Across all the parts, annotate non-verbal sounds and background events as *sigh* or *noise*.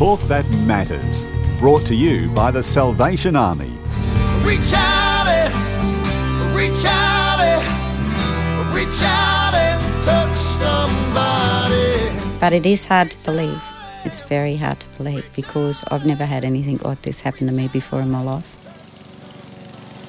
talk that matters. Brought to you by the Salvation Army. Reach out and reach out and reach out and touch somebody. But it is hard to believe. It's very hard to believe because I've never had anything like this happen to me before in my life.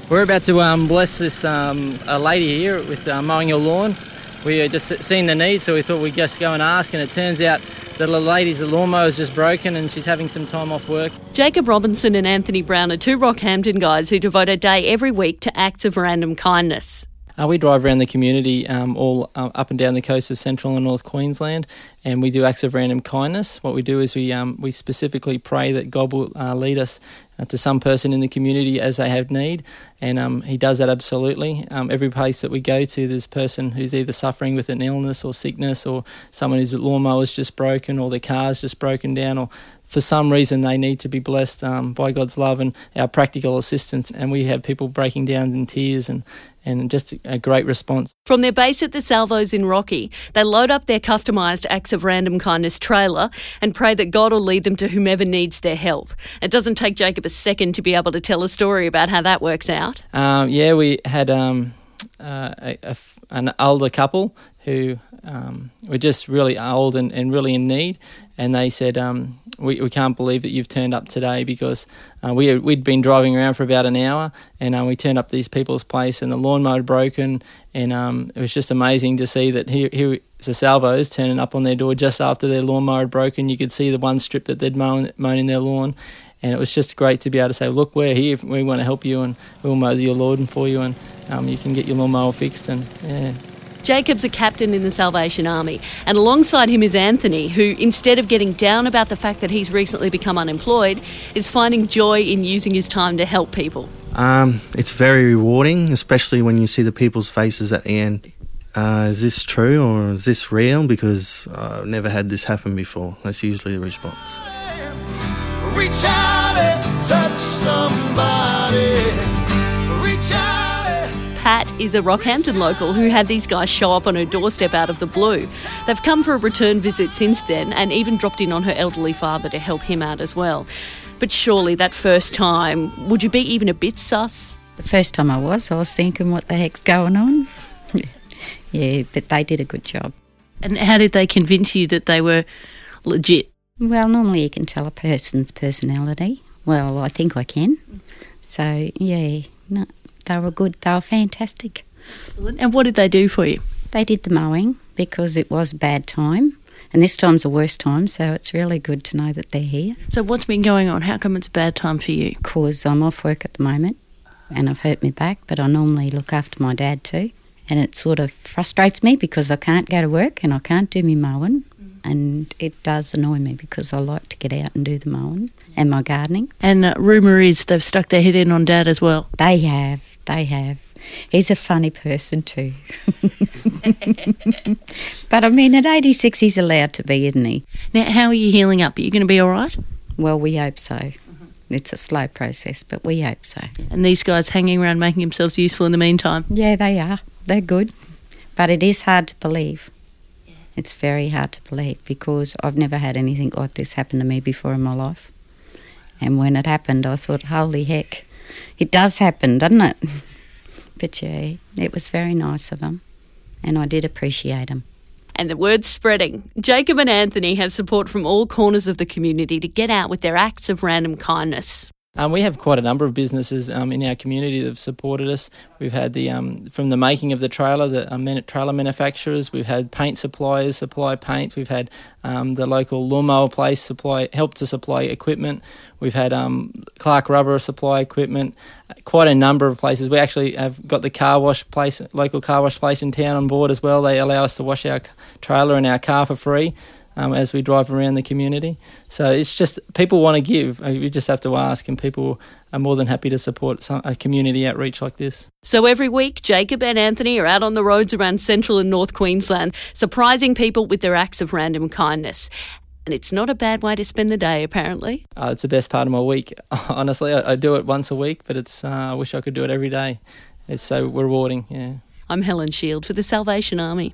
We're about to um, bless this um, a lady here with uh, mowing your lawn. We had just seen the need, so we thought we'd just go and ask. And it turns out the lady's lawnmower is just broken and she's having some time off work. Jacob Robinson and Anthony Brown are two Rockhampton guys who devote a day every week to acts of random kindness. Uh, we drive around the community um, all uh, up and down the coast of central and north Queensland, and we do acts of random kindness. What we do is we um, we specifically pray that God will uh, lead us uh, to some person in the community as they have need, and um, He does that absolutely. Um, every place that we go to, there's a person who's either suffering with an illness or sickness, or someone whose lawnmower's just broken, or their car's just broken down, or for some reason they need to be blessed um, by God's love and our practical assistance. And we have people breaking down in tears and, and just a great response. From their base at the Salvos in Rocky, they load up their customised Acts of Random Kindness trailer and pray that God will lead them to whomever needs their help. It doesn't take Jacob a second to be able to tell a story about how that works out. Um, yeah, we had um, uh, a, a, an older couple who um, were just really old and, and really in need, and they said, um, we, we can't believe that you've turned up today because uh, we, we'd been driving around for about an hour and uh, we turned up to these people's place and the lawnmower had broken and um, it was just amazing to see that here, here the salvos turning up on their door just after their lawnmower had broken. You could see the one strip that they'd mown, mown in their lawn and it was just great to be able to say, look, we're here, we want to help you and we'll mow your lawn for you and um, you can get your lawnmower fixed and yeah. Jacob's a captain in the Salvation Army, and alongside him is Anthony, who, instead of getting down about the fact that he's recently become unemployed, is finding joy in using his time to help people. Um, it's very rewarding, especially when you see the people's faces at the end. Uh, is this true or is this real? Because I've never had this happen before. That's usually the response. Reach out and touch somebody. Pat is a Rockhampton local who had these guys show up on her doorstep out of the blue. They've come for a return visit since then and even dropped in on her elderly father to help him out as well. But surely that first time, would you be even a bit sus? The first time I was, I was thinking, what the heck's going on? *laughs* yeah, but they did a good job. And how did they convince you that they were legit? Well, normally you can tell a person's personality. Well, I think I can. So, yeah, no, they were good. They were fantastic. And what did they do for you? They did the mowing because it was bad time. And this time's the worst time, so it's really good to know that they're here. So, what's been going on? How come it's a bad time for you? Because I'm off work at the moment and I've hurt my back, but I normally look after my dad too. And it sort of frustrates me because I can't go to work and I can't do my mowing. And it does annoy me because I like to get out and do the mowing and my gardening. And uh, rumour is they've stuck their head in on dad as well. They have they have. He's a funny person too. *laughs* but I mean, at 86, he's allowed to be, isn't he? Now, how are you healing up? Are you going to be all right? Well, we hope so. It's a slow process, but we hope so. And these guys hanging around making themselves useful in the meantime? Yeah, they are. They're good. But it is hard to believe. It's very hard to believe because I've never had anything like this happen to me before in my life. And when it happened, I thought, holy heck, it does happen, doesn't it? But yeah, it was very nice of them, and I did appreciate them. And the word's spreading. Jacob and Anthony have support from all corners of the community to get out with their acts of random kindness. Um, we have quite a number of businesses um, in our community that have supported us. We've had the um, from the making of the trailer, the um, trailer manufacturers. We've had paint suppliers supply paint. We've had um, the local lawnmower place supply help to supply equipment. We've had um, Clark Rubber supply equipment. Quite a number of places. We actually have got the car wash place, local car wash place in town on board as well. They allow us to wash our trailer and our car for free um, as we drive around the community. So it's just people want to give. You just have to ask, and people are more than happy to support some, a community outreach like this. So every week, Jacob and Anthony are out on the roads around central and north Queensland, surprising people with their acts of random kindness. And it's not a bad way to spend the day, apparently. Uh, it's the best part of my week. *laughs* Honestly, I, I do it once a week, but it's uh, I wish I could do it every day. It's so rewarding. Yeah. I'm Helen Shield for the Salvation Army.